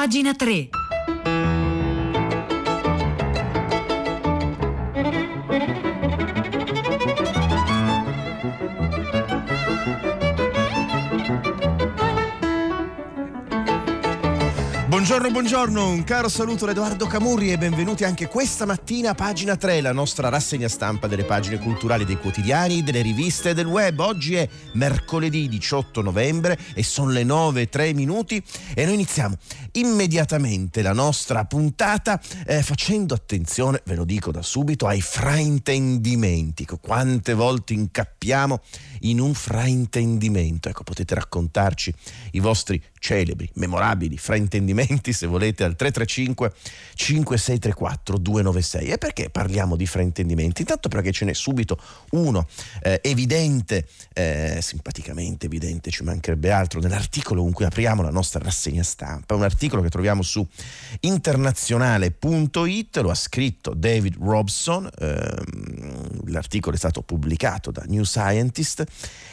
Pagina 3. Buongiorno, buongiorno, un caro saluto da Edoardo Camurri e benvenuti anche questa mattina a pagina 3, la nostra rassegna stampa delle pagine culturali dei quotidiani, delle riviste e del web. Oggi è mercoledì 18 novembre e sono le 9 e 3 minuti e noi iniziamo immediatamente la nostra puntata eh, facendo attenzione, ve lo dico da subito, ai fraintendimenti. Quante volte incappiamo in un fraintendimento? Ecco, potete raccontarci i vostri celebri, memorabili fraintendimenti se volete al 335 5634 296. E perché parliamo di fraintendimenti? Intanto perché ce n'è subito uno eh, evidente, eh, simpaticamente evidente, ci mancherebbe altro, nell'articolo con cui apriamo la nostra rassegna stampa, un articolo che troviamo su internazionale.it, lo ha scritto David Robson, ehm, l'articolo è stato pubblicato da New Scientist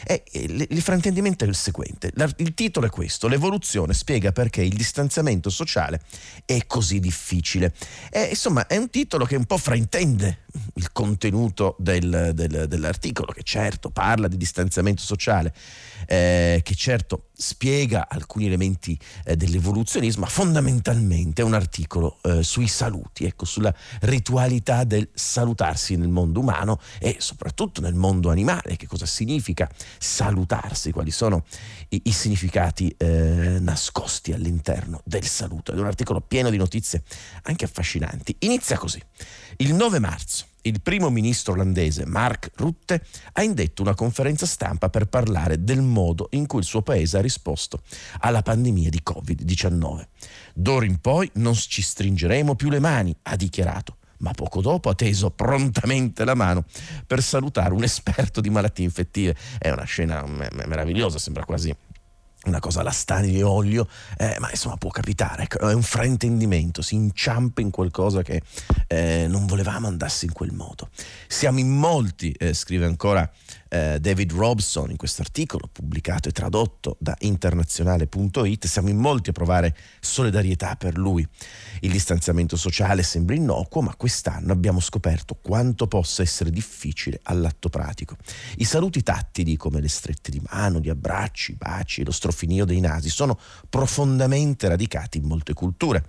e, e il fraintendimento è il seguente, il titolo è questo, l'evoluzione rivoluzione spiega perché il distanziamento sociale è così difficile. E, insomma, è un titolo che un po' fraintende il contenuto del, del, dell'articolo, che certo parla di distanziamento sociale, eh, che certo spiega alcuni elementi eh, dell'evoluzionismo, ma fondamentalmente è un articolo eh, sui saluti, ecco, sulla ritualità del salutarsi nel mondo umano e soprattutto nel mondo animale, che cosa significa salutarsi, quali sono i, i significati eh, nascosti all'interno del saluto. È un articolo pieno di notizie anche affascinanti. Inizia così. Il 9 marzo il primo ministro olandese Mark Rutte ha indetto una conferenza stampa per parlare del modo in cui il suo paese ha risposto alla pandemia di Covid-19. D'ora in poi non ci stringeremo più le mani, ha dichiarato ma poco dopo ha teso prontamente la mano per salutare un esperto di malattie infettive. È una scena meravigliosa, sembra quasi una cosa alla di olio, eh, ma insomma può capitare, ecco, è un fraintendimento, si inciampa in qualcosa che eh, non volevamo andasse in quel modo. Siamo in molti, eh, scrive ancora eh, David Robson in questo articolo pubblicato e tradotto da internazionale.it, siamo in molti a provare solidarietà per lui. Il distanziamento sociale sembra innocuo, ma quest'anno abbiamo scoperto quanto possa essere difficile all'atto pratico. I saluti tattili, come le strette di mano, gli abbracci, i baci, lo strofinio dei nasi, sono profondamente radicati in molte culture.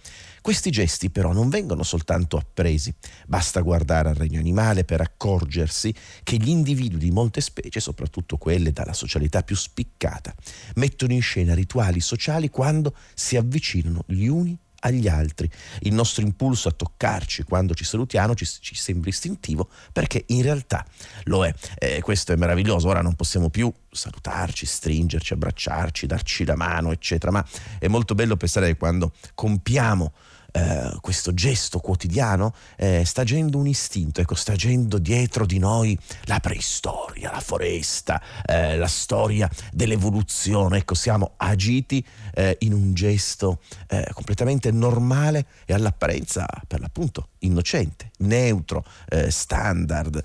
Questi gesti però non vengono soltanto appresi, basta guardare al regno animale per accorgersi che gli individui di molte specie, soprattutto quelle dalla socialità più spiccata, mettono in scena rituali sociali quando si avvicinano gli uni agli altri. Il nostro impulso a toccarci quando ci salutiamo ci, ci sembra istintivo perché in realtà lo è. Eh, questo è meraviglioso. Ora non possiamo più salutarci, stringerci, abbracciarci, darci la mano, eccetera, ma è molto bello pensare che quando compiamo eh, questo gesto quotidiano eh, sta agendo un istinto, ecco, sta agendo dietro di noi la preistoria, la foresta, eh, la storia dell'evoluzione, ecco, siamo agiti eh, in un gesto eh, completamente normale e all'apparenza per l'appunto innocente, neutro, standard,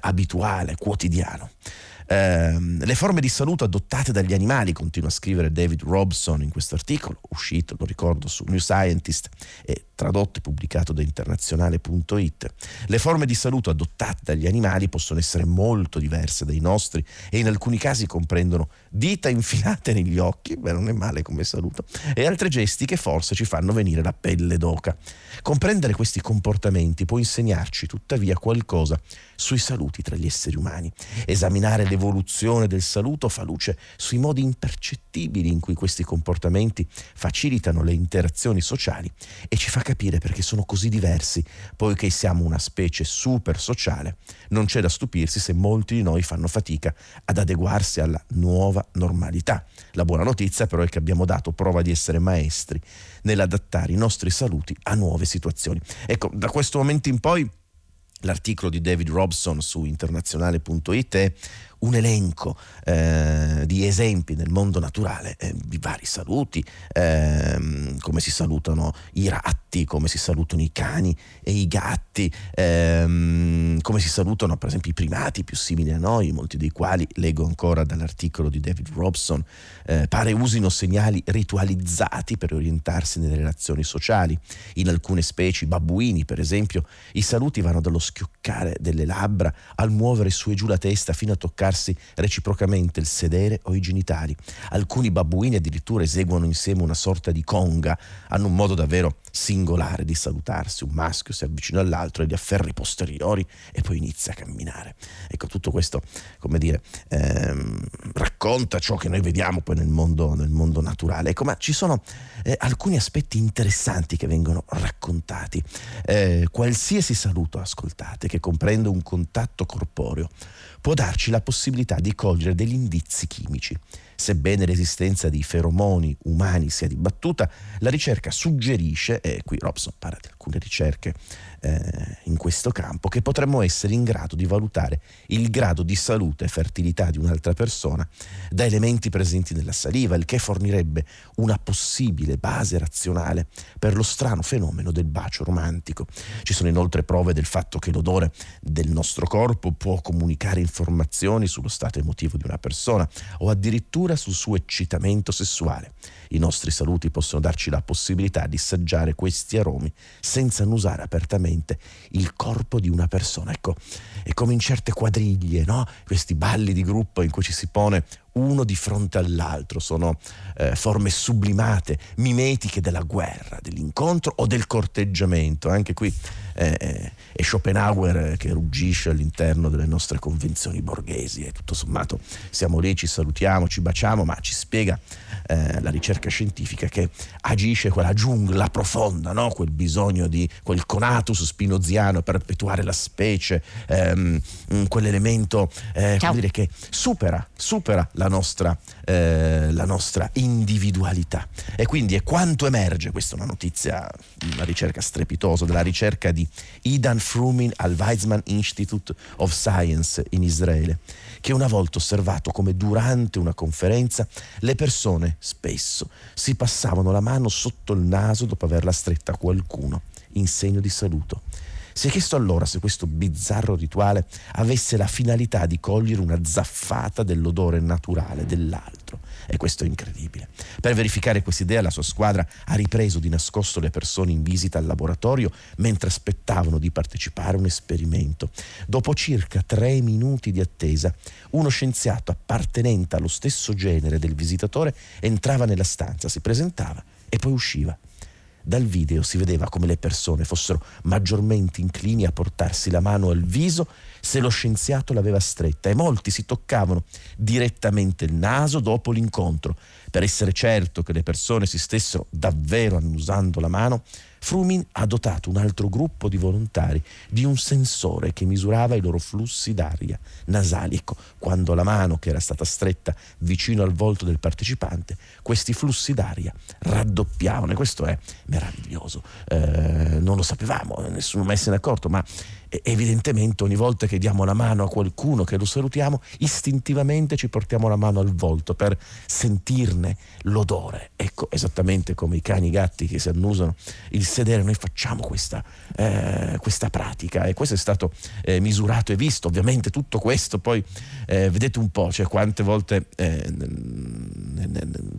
abituale, quotidiano. Eh, le forme di saluto adottate dagli animali, continua a scrivere David Robson in questo articolo, uscito, lo ricordo, su New Scientist e tradotto e pubblicato da internazionale.it. Le forme di saluto adottate dagli animali possono essere molto diverse dai nostri e in alcuni casi comprendono dita infilate negli occhi, beh non è male come saluto, e altri gesti che forse ci fanno venire la pelle d'oca. Comprendere questi comportamenti può insegnarci tuttavia qualcosa sui saluti tra gli esseri umani. Esaminare l'evoluzione del saluto fa luce sui modi impercettibili in cui questi comportamenti facilitano le interazioni sociali e ci fa capire perché sono così diversi, poiché siamo una specie super sociale. Non c'è da stupirsi se molti di noi fanno fatica ad adeguarsi alla nuova normalità. La buona notizia però è che abbiamo dato prova di essere maestri nell'adattare i nostri saluti a nuove situazioni. Ecco, da questo momento in poi L'articolo di David Robson su internazionale.it è un elenco eh, di esempi nel mondo naturale eh, di vari saluti, ehm, come si salutano i ratti, come si salutano i cani e i gatti, ehm, come si salutano per esempio i primati più simili a noi, molti dei quali, leggo ancora dall'articolo di David Robson, eh, pare usino segnali ritualizzati per orientarsi nelle relazioni sociali. In alcune specie, babbuini per esempio, i saluti vanno dallo schioccare delle labbra al muovere su e giù la testa fino a toccarsi reciprocamente il sedere o i genitali. Alcuni babbuini addirittura eseguono insieme una sorta di conga, hanno un modo davvero singolare di salutarsi, un maschio si avvicina all'altro e gli afferri posteriori e poi inizia a camminare. Ecco, tutto questo, come dire, ehm, racconta ciò che noi vediamo poi nel mondo, nel mondo naturale. Ecco, ma ci sono eh, alcuni aspetti interessanti che vengono raccontati. Eh, qualsiasi saluto, ascoltate, che comprende un contatto corporeo, può darci la possibilità di cogliere degli indizi chimici. Sebbene l'esistenza di feromoni umani sia dibattuta, la ricerca suggerisce, e qui Robson parla di alcune ricerche eh, in questo campo, che potremmo essere in grado di valutare il grado di salute e fertilità di un'altra persona da elementi presenti nella saliva, il che fornirebbe una possibile base razionale per lo strano fenomeno del bacio romantico. Ci sono inoltre prove del fatto che l'odore del nostro corpo può comunicare informazioni sullo stato emotivo di una persona o addirittura sul suo eccitamento sessuale. I nostri saluti possono darci la possibilità di assaggiare questi aromi senza annusare apertamente il corpo di una persona. Ecco, è come in certe quadriglie, no? questi balli di gruppo in cui ci si pone uno di fronte all'altro, sono eh, forme sublimate, mimetiche della guerra, dell'incontro o del corteggiamento. Anche qui eh, è Schopenhauer che ruggisce all'interno delle nostre convenzioni borghesi e tutto sommato siamo lì, ci salutiamo, ci baciamo, ma ci spiega eh, la ricerca scientifica che agisce quella giungla profonda, no? quel bisogno di quel conatus spinoziano per perpetuare la specie, ehm, quell'elemento eh, dire, che supera, supera la nostra, eh, la nostra individualità. E quindi è quanto emerge, questa è una notizia, una ricerca strepitosa della ricerca di Idan Frumin al Weizmann Institute of Science in Israele, che una volta osservato come durante una conferenza le persone spesso si passavano la mano sotto il naso dopo averla stretta a qualcuno in segno di saluto. Si è chiesto allora se questo bizzarro rituale avesse la finalità di cogliere una zaffata dell'odore naturale dell'altro. E questo è incredibile. Per verificare quest'idea la sua squadra ha ripreso di nascosto le persone in visita al laboratorio mentre aspettavano di partecipare a un esperimento. Dopo circa tre minuti di attesa, uno scienziato appartenente allo stesso genere del visitatore entrava nella stanza, si presentava e poi usciva. Dal video si vedeva come le persone fossero maggiormente inclini a portarsi la mano al viso se lo scienziato l'aveva stretta e molti si toccavano direttamente il naso dopo l'incontro. Per essere certo che le persone si stessero davvero annusando la mano, Frumin ha dotato un altro gruppo di volontari di un sensore che misurava i loro flussi d'aria nasali. Ecco, quando la mano che era stata stretta vicino al volto del partecipante, questi flussi d'aria raddoppiavano e questo è meraviglioso. Eh, non lo sapevamo, nessuno mai se ne è accorto, ma evidentemente ogni volta che diamo la mano a qualcuno, che lo salutiamo, istintivamente ci portiamo la mano al volto per sentirne l'odore. Ecco, esattamente come i cani e i gatti che si annusano il sedere, noi facciamo questa, eh, questa pratica e questo è stato eh, misurato e visto. Ovviamente tutto questo poi eh, vedete un po', cioè quante volte eh,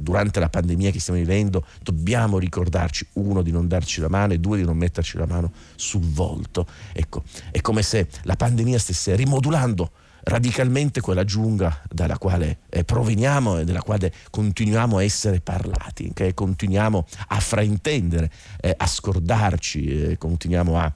durante la pandemia che stiamo vivendo dobbiamo ricordarci, uno, di non darci la mano e due, di non metterci la mano sul volto. Ecco, è come se la pandemia stesse rimodulando radicalmente quella giungla dalla quale eh, proveniamo e della quale continuiamo a essere parlati, che continuiamo a fraintendere, eh, a scordarci, eh, continuiamo a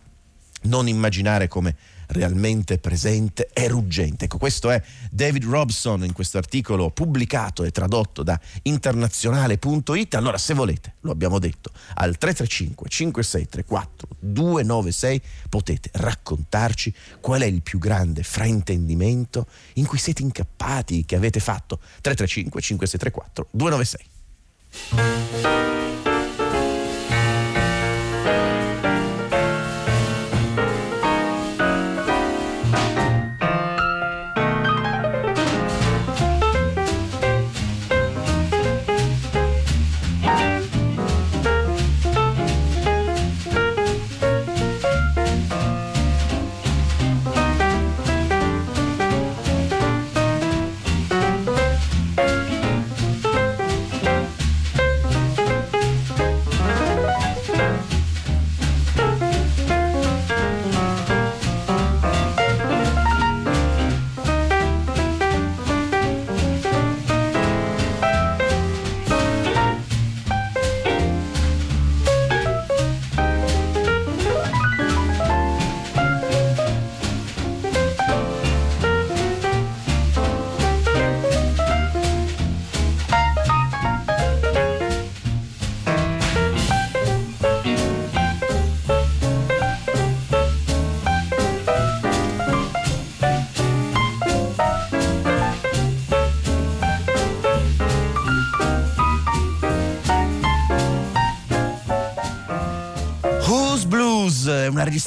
non immaginare come realmente presente e ruggente. Ecco, questo è David Robson in questo articolo pubblicato e tradotto da internazionale.it. Allora, se volete, lo abbiamo detto, al 335 5634 296 potete raccontarci qual è il più grande fraintendimento in cui siete incappati, che avete fatto. 335 5634 296.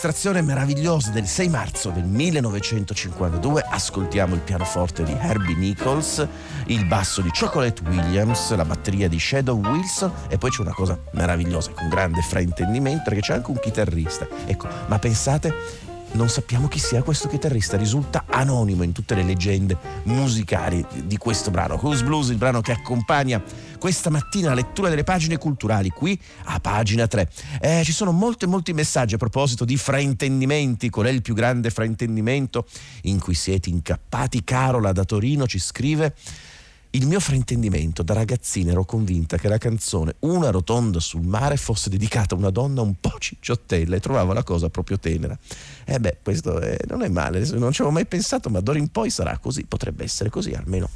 Registrazione meravigliosa del 6 marzo del 1952. Ascoltiamo il pianoforte di Herbie Nichols, il basso di Chocolate Williams, la batteria di Shadow Wilson e poi c'è una cosa meravigliosa con grande fraintendimento perché c'è anche un chitarrista. Ecco, ma pensate non sappiamo chi sia questo chitarrista, risulta anonimo in tutte le leggende musicali di questo brano. Who's Blues, il brano che accompagna questa mattina la lettura delle pagine culturali qui a pagina 3. Eh, ci sono molti molti messaggi a proposito di fraintendimenti, qual è il più grande fraintendimento in cui siete incappati? Carola da Torino ci scrive il mio fraintendimento da ragazzina ero convinta che la canzone Una rotonda sul mare fosse dedicata a una donna un po' cicciottella e trovavo la cosa proprio tenera. E eh beh, questo è, non è male, non ci avevo mai pensato, ma d'ora in poi sarà così, potrebbe essere così, almeno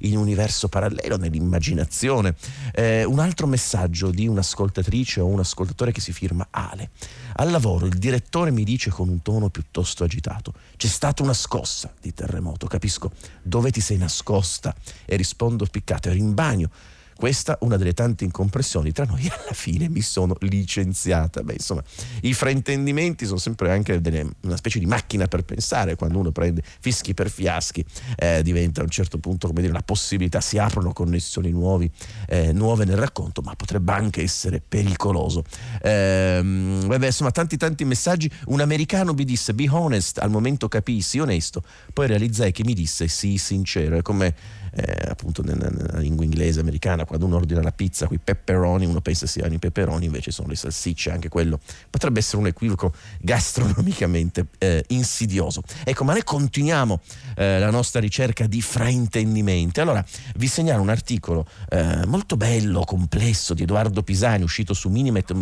in un universo parallelo, nell'immaginazione. Eh, un altro messaggio di un'ascoltatrice o un ascoltatore che si firma Ale. Al lavoro il direttore mi dice con un tono piuttosto agitato, c'è stata una scossa di terremoto, capisco dove ti sei nascosta e rispondo piccato, ero in bagno questa una delle tante incompressioni tra noi. Alla fine mi sono licenziata. Beh, insomma, i fraintendimenti sono sempre anche delle, una specie di macchina per pensare. Quando uno prende fischi per fiaschi, eh, diventa a un certo punto, come dire, la possibilità, si aprono connessioni nuovi, eh, nuove nel racconto, ma potrebbe anche essere pericoloso. Eh, vabbè, insomma, tanti tanti messaggi. Un americano mi disse be honest, al momento capii, sii onesto, poi realizzai che mi disse sii sincero. È come eh, appunto nella, lingua inglese americana, quando uno ordina la pizza, qui pepperoni, uno pensa siano i peperoni, invece sono le salsicce, anche quello potrebbe essere un equivoco gastronomicamente eh, insidioso. Ecco, ma noi continuiamo eh, la nostra ricerca di fraintendimenti. Allora, vi segnalo un articolo eh, molto bello, complesso, di Edoardo Pisani, uscito su Minimet,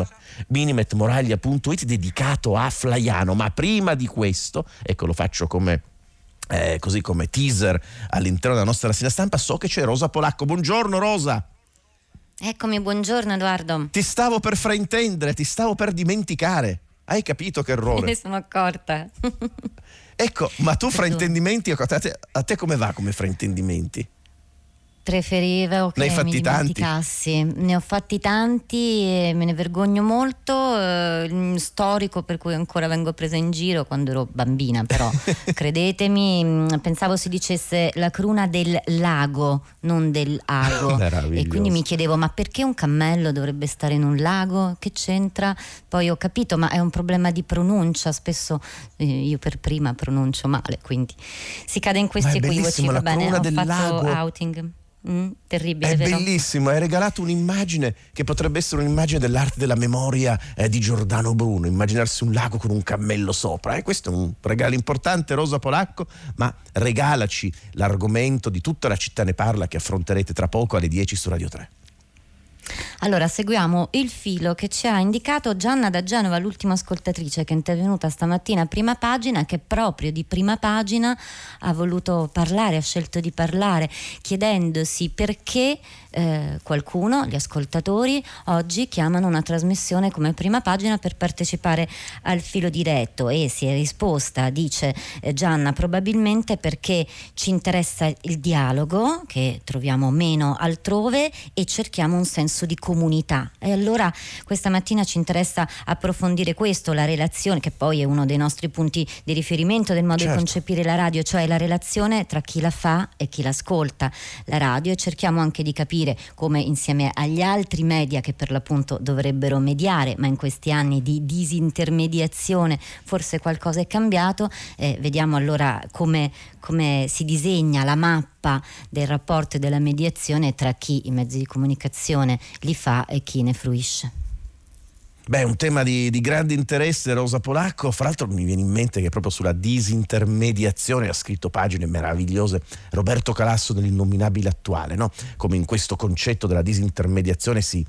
minimetmoraglia.it, dedicato a Flaiano, ma prima di questo, ecco lo faccio come eh, così come teaser all'interno della nostra rassegna stampa, so che c'è Rosa Polacco. Buongiorno Rosa. Eccomi, buongiorno Edoardo. Ti stavo per fraintendere, ti stavo per dimenticare. Hai capito che errore? Me ne sono accorta. ecco, ma tu fraintendimenti, a te, a te come va come fraintendimenti? Preferivo che ne mi dimenticassi. Ne ho fatti tanti e me ne vergogno molto. Eh, storico per cui ancora vengo presa in giro quando ero bambina, però credetemi, mm, pensavo si dicesse la cruna del lago, non del ago. e quindi mi chiedevo ma perché un cammello dovrebbe stare in un lago? Che c'entra? Poi ho capito, ma è un problema di pronuncia, spesso eh, io per prima pronuncio male, quindi si cade in questi equivoci, va bene, ho fatto lago. outing. Mm, terribile. È vero? bellissimo, hai regalato un'immagine che potrebbe essere un'immagine dell'arte della memoria eh, di Giordano Bruno, immaginarsi un lago con un cammello sopra. Eh, questo è un regalo importante, Rosa Polacco, ma regalaci l'argomento di tutta la città ne parla che affronterete tra poco alle 10 su Radio 3. Allora, seguiamo il filo che ci ha indicato Gianna da Genova, l'ultima ascoltatrice che è intervenuta stamattina a prima pagina, che proprio di prima pagina ha voluto parlare, ha scelto di parlare, chiedendosi perché eh, qualcuno, gli ascoltatori, oggi chiamano una trasmissione come prima pagina per partecipare al filo diretto e si è risposta, dice eh, Gianna, probabilmente perché ci interessa il dialogo, che troviamo meno altrove, e cerchiamo un senso di comunità. E allora questa mattina ci interessa approfondire questo, la relazione, che poi è uno dei nostri punti di riferimento del modo certo. di concepire la radio, cioè la relazione tra chi la fa e chi l'ascolta la radio e cerchiamo anche di capire capire come insieme agli altri media che per l'appunto dovrebbero mediare, ma in questi anni di disintermediazione forse qualcosa è cambiato, eh, vediamo allora come, come si disegna la mappa del rapporto e della mediazione tra chi i mezzi di comunicazione li fa e chi ne fruisce. Beh, un tema di, di, grande interesse, Rosa Polacco. Fra l'altro mi viene in mente che proprio sulla disintermediazione ha scritto pagine meravigliose Roberto Calasso nell'innominabile attuale, no? come in questo concetto della disintermediazione si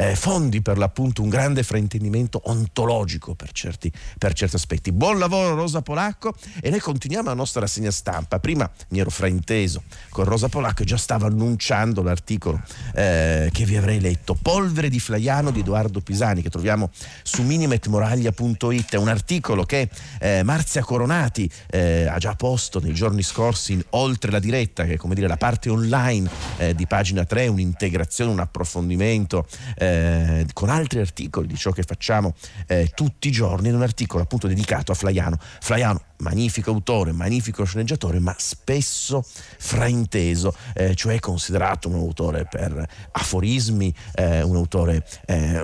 eh, fondi per l'appunto un grande fraintendimento ontologico per certi, per certi, aspetti. Buon lavoro Rosa Polacco e noi continuiamo la nostra rassegna stampa. Prima mi ero frainteso con Rosa Polacco e già stavo annunciando l'articolo eh, che vi avrei letto. Polvere di Flaiano di Edoardo Pisani che troviamo su minimetmoraglia.it. È un articolo che eh, Marzia Coronati eh, ha già posto nei giorni scorsi in Oltre la diretta, che è come dire la parte online eh, di pagina 3, un'integrazione, un approfondimento eh, eh, con altri articoli di ciò che facciamo eh, tutti i giorni, in un articolo appunto dedicato a Flaiano. Flaiano magnifico autore, magnifico sceneggiatore, ma spesso frainteso, eh, cioè considerato un autore per aforismi, eh, un autore eh,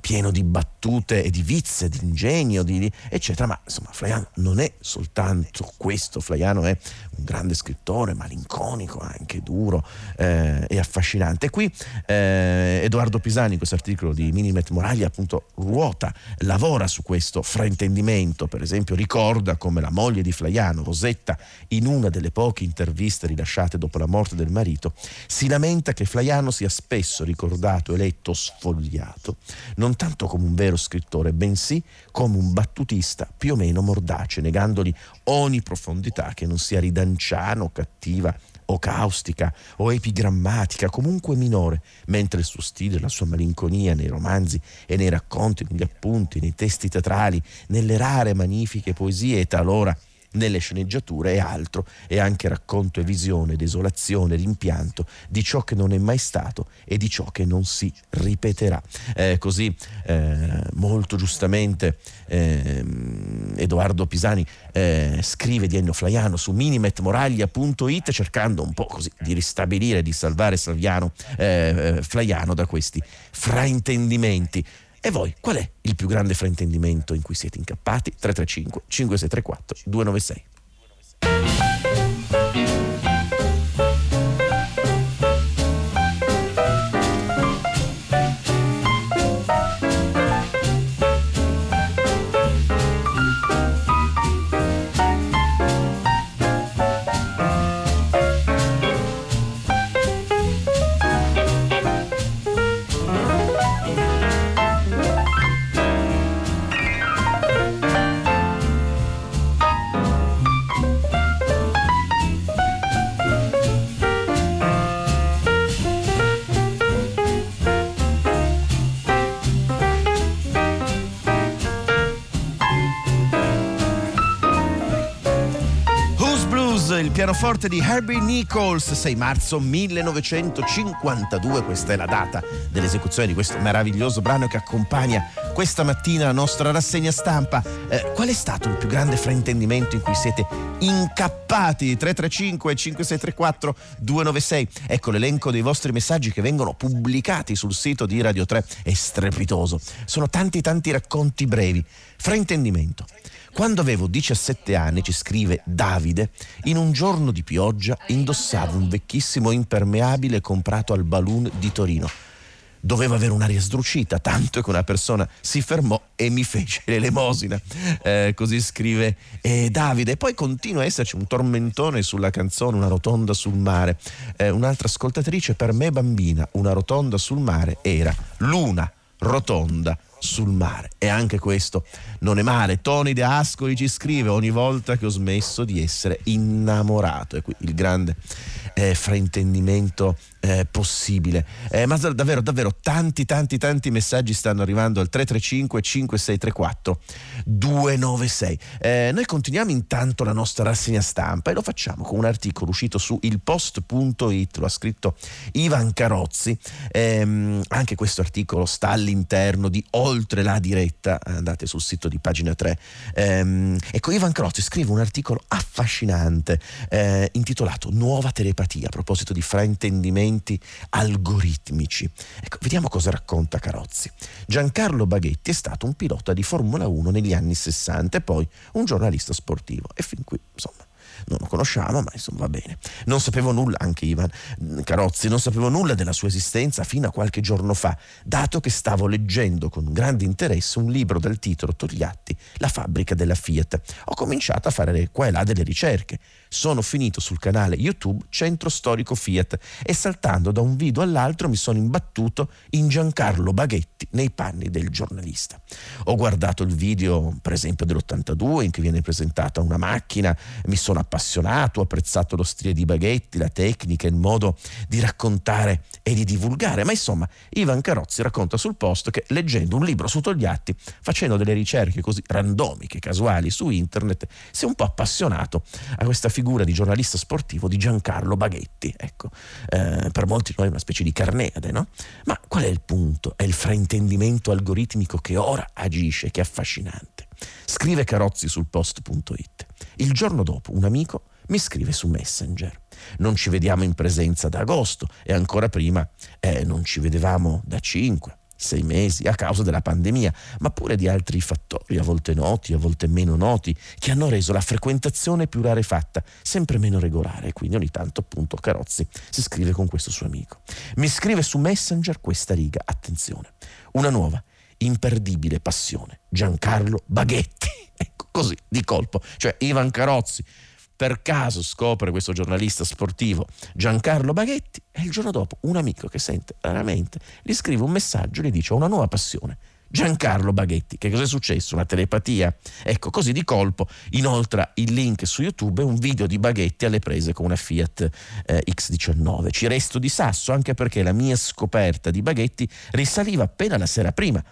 pieno di battute e di vizie, di ingegno, di, eccetera. Ma insomma, Flaiano non è soltanto questo, Flaiano è un grande scrittore, malinconico, anche duro eh, e affascinante. Qui eh, Edoardo Pisani, in questo articolo di Minimet Moraglia, appunto ruota, lavora su questo fraintendimento, per esempio ricorda ricorda come la moglie di Flaiano, Rosetta, in una delle poche interviste rilasciate dopo la morte del marito, si lamenta che Flaiano sia spesso ricordato e letto sfogliato, non tanto come un vero scrittore, bensì come un battutista più o meno mordace, negandogli ogni profondità che non sia ridanciano, cattiva o caustica o epigrammatica, comunque minore, mentre il suo stile, la sua malinconia nei romanzi e nei racconti, negli appunti, nei testi teatrali, nelle rare magnifiche poesie e talora nelle sceneggiature è altro, è anche racconto e visione, desolazione, rimpianto di ciò che non è mai stato e di ciò che non si ripeterà. Eh, così eh, molto giustamente eh, Edoardo Pisani eh, scrive di Ennio Flaiano su minimetmoraglia.it cercando un po' così di ristabilire, di salvare Salviano, eh, eh, Flaiano da questi fraintendimenti. E voi, qual è il più grande fraintendimento in cui siete incappati? 335 5634 296. Pianoforte di Herbie Nichols, 6 marzo 1952, questa è la data dell'esecuzione di questo meraviglioso brano che accompagna questa mattina la nostra rassegna stampa. Eh, qual è stato il più grande fraintendimento in cui siete incappati? 335 5634 296. Ecco l'elenco dei vostri messaggi che vengono pubblicati sul sito di Radio 3, è strepitoso. Sono tanti tanti racconti brevi. Fraintendimento. Quando avevo 17 anni, ci scrive Davide, in un giorno di pioggia indossavo un vecchissimo impermeabile comprato al Balloon di Torino. Doveva avere un'aria sdrucita, tanto che una persona si fermò e mi fece l'elemosina. Eh, così scrive eh, Davide. E poi continua a esserci un tormentone sulla canzone Una rotonda sul mare. Eh, un'altra ascoltatrice, per me bambina, una rotonda sul mare era Luna rotonda sul mare. E anche questo non è male. Tony De Ascoli ci scrive ogni volta che ho smesso di essere innamorato. E qui il grande eh, fraintendimento eh, possibile. Eh, ma davvero, davvero, tanti, tanti, tanti messaggi stanno arrivando al 335 5634 296. Eh, noi continuiamo intanto la nostra rassegna stampa e lo facciamo con un articolo uscito su ilpost.it, lo ha scritto Ivan Carozzi. Ehm, anche questo articolo sta all'interno di Oltre la diretta, andate sul sito di pagina 3. Ehm, ecco, Ivan Carozzi scrive un articolo affascinante eh, intitolato Nuova telepatia a proposito di fraintendimenti procedimenti algoritmici. Ecco, vediamo cosa racconta Carozzi. Giancarlo Baghetti è stato un pilota di Formula 1 negli anni 60 e poi un giornalista sportivo e fin qui, insomma, non lo conosciamo, ma insomma va bene. Non sapevo nulla, anche Ivan Carozzi, non sapevo nulla della sua esistenza fino a qualche giorno fa, dato che stavo leggendo con grande interesse un libro dal titolo Togliatti, La fabbrica della Fiat. Ho cominciato a fare qua e là delle ricerche sono finito sul canale YouTube Centro Storico Fiat e saltando da un video all'altro mi sono imbattuto in Giancarlo Baghetti nei panni del giornalista. Ho guardato il video, per esempio, dell'82 in cui viene presentata una macchina, mi sono appassionato, ho apprezzato lo stile di Baghetti, la tecnica, il modo di raccontare e di divulgare, ma insomma Ivan Carozzi racconta sul post che leggendo un libro su Togliatti, facendo delle ricerche così randomiche, casuali su internet, si è un po' appassionato a questa figura di giornalista sportivo di Giancarlo Baghetti, ecco, eh, per molti noi è una specie di carneade, no? Ma qual è il punto? È il fraintendimento algoritmico che ora agisce, che è affascinante. Scrive Carozzi sul post.it. Il giorno dopo un amico mi scrive su Messenger. Non ci vediamo in presenza da agosto e ancora prima eh, non ci vedevamo da cinque, sei mesi a causa della pandemia, ma pure di altri fattori, a volte noti, a volte meno noti, che hanno reso la frequentazione più rarefatta, sempre meno regolare. Quindi ogni tanto appunto Carozzi si scrive con questo suo amico. Mi scrive su Messenger questa riga, attenzione, una nuova, imperdibile passione, Giancarlo Baghetti. Ecco, così, di colpo. Cioè Ivan Carozzi per caso scopre questo giornalista sportivo Giancarlo Baghetti e il giorno dopo un amico che sente raramente gli scrive un messaggio e gli dice ho una nuova passione. Giancarlo Baghetti, che cosa è successo? Una telepatia? Ecco, così di colpo inoltra il link su YouTube e un video di Baghetti alle prese con una Fiat eh, X19. Ci resto di sasso anche perché la mia scoperta di Baghetti risaliva appena la sera prima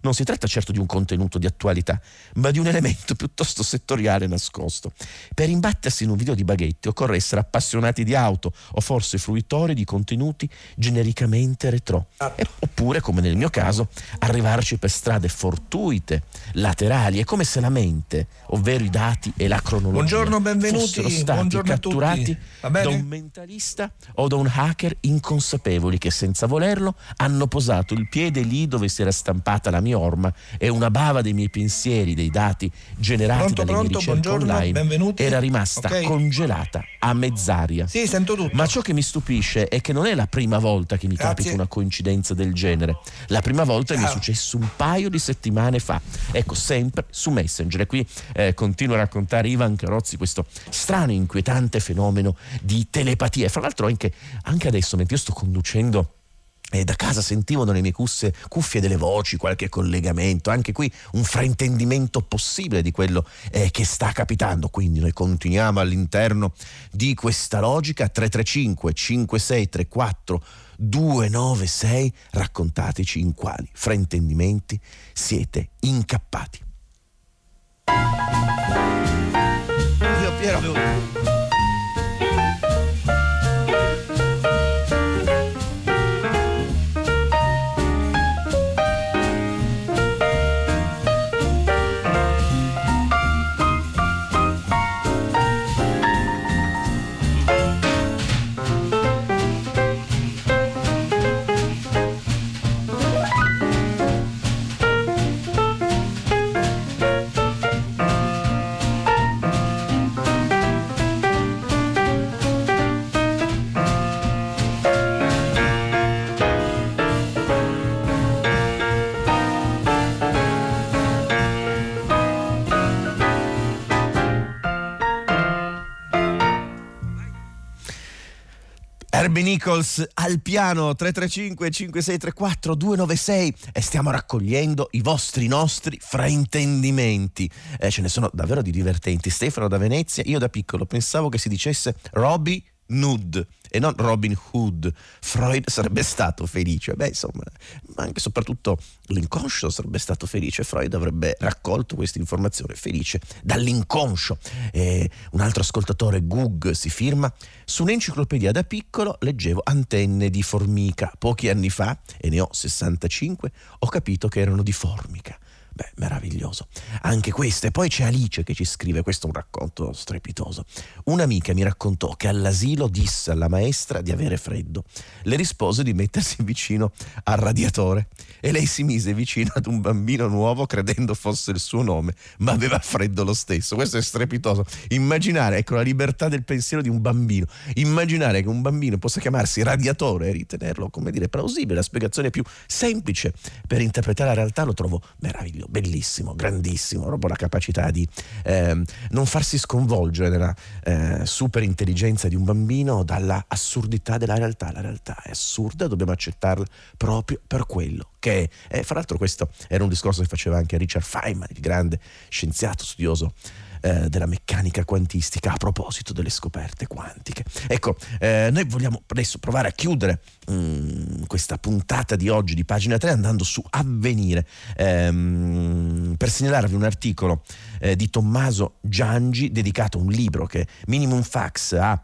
non si tratta certo di un contenuto di attualità, ma di un elemento piuttosto settoriale nascosto. Per imbattersi in un video di Baghetti occorre essere appassionati di auto o forse fruitori di contenuti genericamente retro. E, oppure, come nel mio caso, arrivarci per strade fortuite, laterali. È come se la mente, ovvero i dati e la cronologia, Buongiorno, benvenuti. fossero stati Buongiorno catturati da un mentalista o da un hacker inconsapevoli che senza volerlo hanno posato il piede lì dove si era stampata la mia orma e una bava dei miei pensieri, dei dati generati Pronto, dalle pronto, mie ricerche online benvenuti. era rimasta Ok. congelata a mezz'aria. Sì, sento tutto. Ma ciò che mi stupisce è che non è la prima volta che mi Grazie. capita una coincidenza del genere. La prima volta mi è Ciao. successo un paio di settimane fa. Ecco, sempre su Messenger. E qui eh, continua a raccontare Ivan Carozzi questo strano, inquietante fenomeno di telepatia. E fra l'altro anche, anche adesso, mentre io sto conducendo e da casa sentivo nelle mie cusse, cuffie delle voci, qualche collegamento, anche qui un fraintendimento possibile di quello eh, che sta capitando. Quindi noi continuiamo all'interno di questa logica 335 5634 296 raccontateci in quali fraintendimenti siete incappati. Io Piero Herbie Nichols al piano 335 5634 296 e stiamo raccogliendo i vostri nostri fraintendimenti. Eh, ce ne sono davvero di divertenti. Stefano da Venezia, io da piccolo pensavo che si dicesse Robbie Nud e non Robin Hood. Freud sarebbe stato felice. Beh, insomma, ma anche e soprattutto l'inconscio sarebbe stato felice. Freud avrebbe raccolto questa informazione felice dall'inconscio. E un altro ascoltatore, Gug, si firma. Su un'enciclopedia da piccolo leggevo antenne di formica. Pochi anni fa, e ne ho 65, ho capito che erano di formica. Beh, meraviglioso. Anche questa. E poi c'è Alice che ci scrive, questo è un racconto strepitoso. Un'amica mi raccontò che all'asilo disse alla maestra di avere freddo. Le rispose di mettersi vicino al radiatore e lei si mise vicino ad un bambino nuovo credendo fosse il suo nome, ma aveva freddo lo stesso. Questo è strepitoso. Immaginare, ecco, la libertà del pensiero di un bambino. Immaginare che un bambino possa chiamarsi radiatore e ritenerlo, come dire, plausibile, la spiegazione più semplice per interpretare la realtà lo trovo meraviglioso bellissimo, grandissimo, proprio la capacità di ehm, non farsi sconvolgere nella eh, super intelligenza di un bambino dalla assurdità della realtà. La realtà è assurda, dobbiamo accettarla proprio per quello che è. E fra l'altro questo era un discorso che faceva anche Richard Feynman, il grande scienziato studioso eh, della meccanica quantistica a proposito delle scoperte quantiche. Ecco, eh, noi vogliamo adesso provare a chiudere mh, mm, questa puntata di oggi di pagina 3 andando su Avvenire ehm, per segnalarvi un articolo eh, di Tommaso Giangi dedicato a un libro che Minimum Fax ha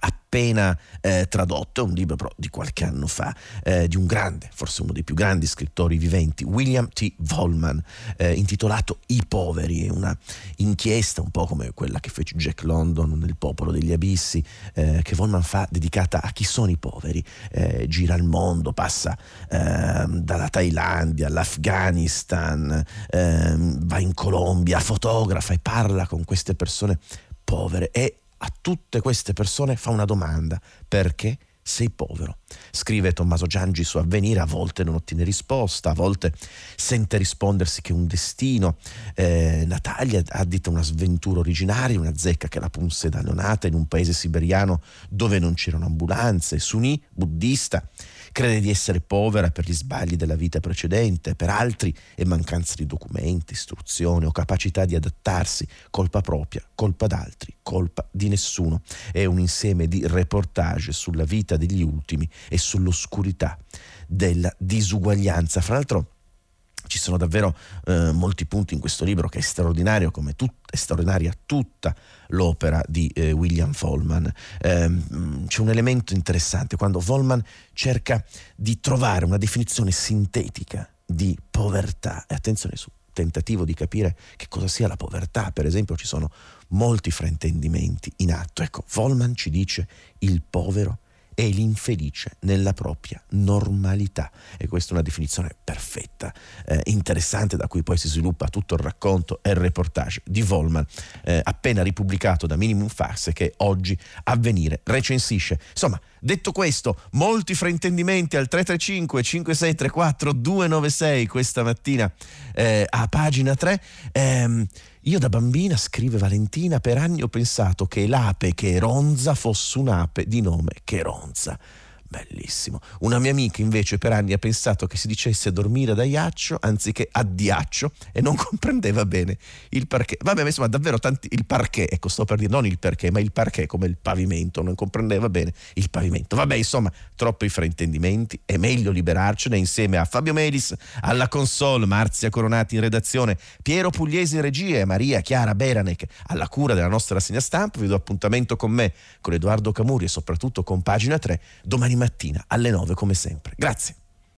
appena eh, tradotto, un libro però di qualche anno fa, eh, di un grande, forse uno dei più grandi scrittori viventi, William T. Volman, eh, intitolato I poveri, una inchiesta un po' come quella che fece Jack London nel Popolo degli Abissi, eh, che Volman fa dedicata a chi sono i poveri, eh, gira il mondo, passa ehm, dalla Thailandia all'Afghanistan, ehm, va in Colombia, fotografa e parla con queste persone povere. E a tutte queste persone fa una domanda. Perché? sei povero. Scrive Tommaso Giangi su Avvenire, a volte non ottiene risposta, a volte sente rispondersi che un destino. Eh, Natalia addita una sventura originaria, una zecca che la punse da neonata in un paese siberiano dove non c'erano ambulanze, Suni, buddista crede di essere povera per gli sbagli della vita precedente, per altri è mancanza di documenti, istruzione o capacità di adattarsi, colpa propria, colpa d'altri, colpa di nessuno. È un insieme di reportage sulla vita degli ultimi e sull'oscurità della disuguaglianza. Fra l'altro ci sono davvero eh, molti punti in questo libro che è straordinario, come tut- è straordinaria tutta l'opera di eh, William Volman. Eh, c'è un elemento interessante quando Volman cerca di trovare una definizione sintetica di povertà. E attenzione su tentativo di capire che cosa sia la povertà, per esempio, ci sono molti fraintendimenti in atto. Ecco, Volman ci dice il povero è l'infelice nella propria normalità. E questa è una definizione perfetta, eh, interessante, da cui poi si sviluppa tutto il racconto e il reportage di Volman, eh, appena ripubblicato da Minimum Fax, che oggi Avvenire recensisce. Insomma, detto questo, molti fraintendimenti al 335 5634 296 questa mattina eh, a pagina 3. Ehm, io da bambina, scrive Valentina, per anni ho pensato che l'ape che ronza fosse un'ape di nome Cheronza. Bellissimo. Una mia amica invece per anni ha pensato che si dicesse dormire da ghiaccio anziché addiaccio e non comprendeva bene il perché. Vabbè, insomma, davvero tanti il perché, ecco, sto per dire non il perché, ma il perché come il pavimento, non comprendeva bene il pavimento. Vabbè, insomma, troppi fraintendimenti, è meglio liberarcene insieme a Fabio Melis alla console, Marzia Coronati in redazione, Piero Pugliesi in regia e Maria Chiara Beranec alla cura della nostra rassegna stampa. Vi do appuntamento con me, con Edoardo Camuri e soprattutto con Pagina 3 domani mattina alle 9 come sempre. Grazie.